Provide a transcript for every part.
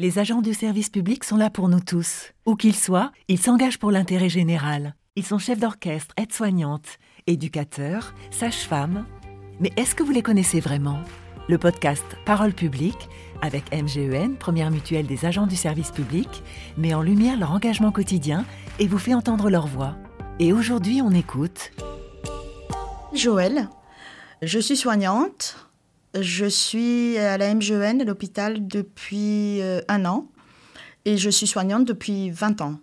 Les agents du service public sont là pour nous tous. Où qu'ils soient, ils s'engagent pour l'intérêt général. Ils sont chefs d'orchestre, aides-soignantes, éducateurs, sages-femmes. Mais est-ce que vous les connaissez vraiment? Le podcast Parole publique, avec MGEN, première mutuelle des agents du service public, met en lumière leur engagement quotidien et vous fait entendre leur voix. Et aujourd'hui, on écoute. Joël, je suis soignante je suis à la MGN, à l'hôpital, depuis euh, un an et je suis soignante depuis 20 ans.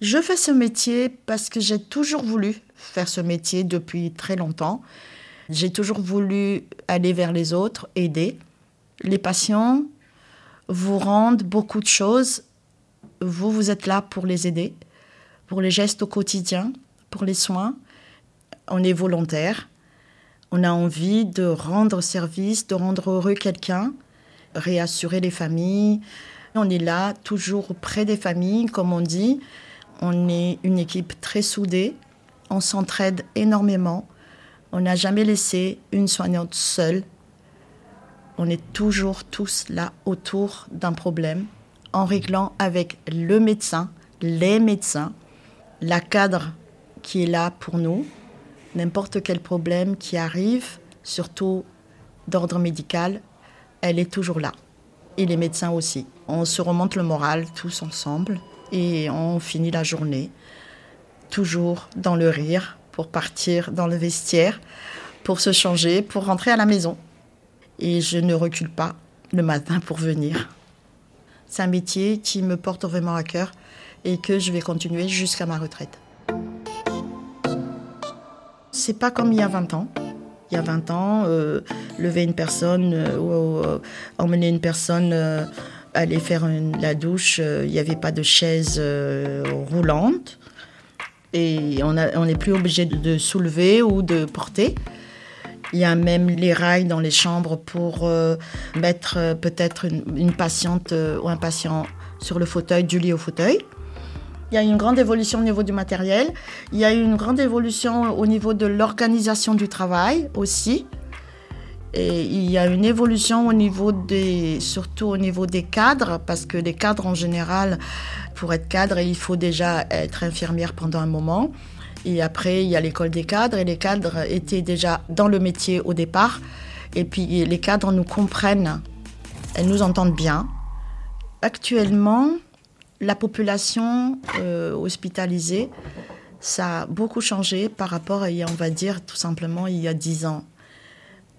Je fais ce métier parce que j'ai toujours voulu faire ce métier depuis très longtemps. J'ai toujours voulu aller vers les autres, aider. Les patients vous rendent beaucoup de choses. Vous, vous êtes là pour les aider, pour les gestes au quotidien, pour les soins. On est volontaire. On a envie de rendre service, de rendre heureux quelqu'un, réassurer les familles. On est là, toujours près des familles, comme on dit. On est une équipe très soudée. On s'entraide énormément. On n'a jamais laissé une soignante seule. On est toujours tous là autour d'un problème, en réglant avec le médecin, les médecins, la cadre qui est là pour nous, n'importe quel problème qui arrive, surtout d'ordre médical, elle est toujours là. Et les médecins aussi. On se remonte le moral tous ensemble et on finit la journée toujours dans le rire pour partir dans le vestiaire, pour se changer, pour rentrer à la maison. Et je ne recule pas le matin pour venir. C'est un métier qui me porte vraiment à cœur et que je vais continuer jusqu'à ma retraite. C'est pas comme il y a 20 ans. Il y a 20 ans, euh, lever une personne euh, ou euh, emmener une personne aller faire la douche, il n'y avait pas de chaise roulante. Et on n'est plus obligé de, soulever ou de porter. Il y a même les rails dans les chambres pour mettre peut-être une, une, patiente ou un patient sur le fauteuil, du lit au fauteuil. Il y a une grande évolution au niveau du matériel. Il y a une grande évolution au niveau de l'organisation du travail aussi. Et il y a une évolution au niveau des, surtout au niveau des cadres, parce que les cadres en général, pour être cadre, il faut déjà être infirmière pendant un moment. Et après, il y a l'école des cadres, et les cadres étaient déjà dans le métier au départ. Et puis les cadres nous comprennent, elles nous entendent bien. Actuellement, la population euh, hospitalisée, ça a beaucoup changé par rapport à, on va dire, tout simplement, il y a dix ans.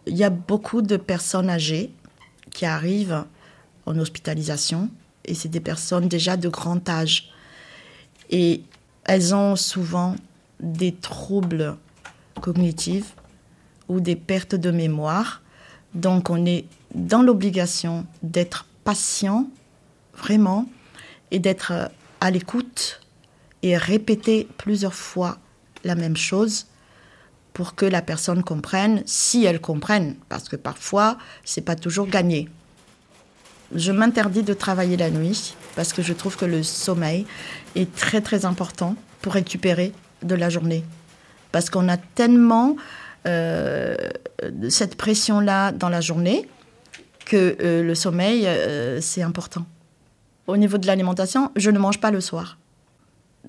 Il y a beaucoup de personnes âgées qui arrivent en hospitalisation et c'est des personnes déjà de grand âge. Et elles ont souvent des troubles cognitifs ou des pertes de mémoire. Donc on est dans l'obligation d'être patient, vraiment, et d'être euh, à l'écoute et répéter plusieurs fois la même chose pour que la personne comprenne, si elle comprenne, parce que parfois, c'est pas toujours gagné. Je m'interdis de travailler la nuit parce que je trouve que le sommeil est très très important pour récupérer de la journée. Parce qu'on a tellement euh, cette pression-là dans la journée que euh, le sommeil, c'est important. Au niveau de l'alimentation, je ne mange pas le soir.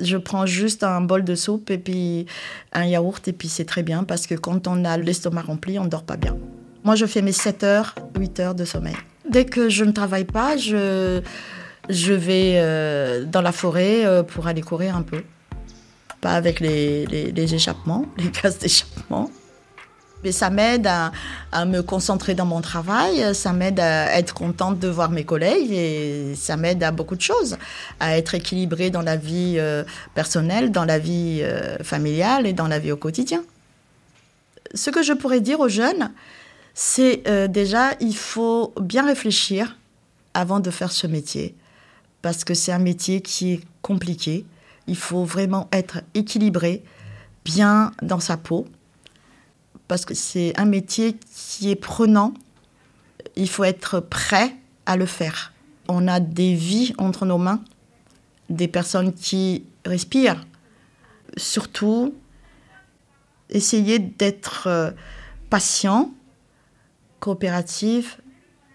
Je prends juste un bol de soupe et puis un yaourt et puis c'est très bien parce que quand on a l'estomac rempli, on ne dort pas bien. Moi, je fais mes 7 heures, 8 heures de sommeil. Dès que je ne travaille pas, je, je vais euh, dans la forêt euh, pour aller courir un peu. Pas avec les, les, les échappements, les gaz d'échappement. Mais ça m'aide à, me concentrer dans mon travail, ça m'aide à être contente de voir mes collègues et ça m'aide à beaucoup de choses, à être équilibrée dans la vie euh, personnelle, dans la vie euh, familiale et dans la vie au quotidien. Ce que je pourrais dire aux jeunes, c'est euh, déjà, il faut bien réfléchir avant de faire ce métier, parce que c'est un métier qui est compliqué. Il faut vraiment être équilibré, bien dans sa peau parce que c'est un métier qui est prenant. Il faut être prêt à le faire. On a des vies entre nos mains, des personnes qui respirent. Surtout, essayer d'être euh, patient, coopératif.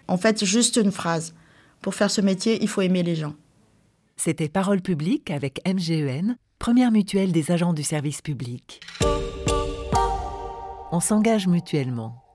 En fait, juste une phrase Pour faire ce métier, il faut aimer les gens. C'était Parole publique avec MGEN, première mutuelle des agents du service public. On s'engage mutuellement.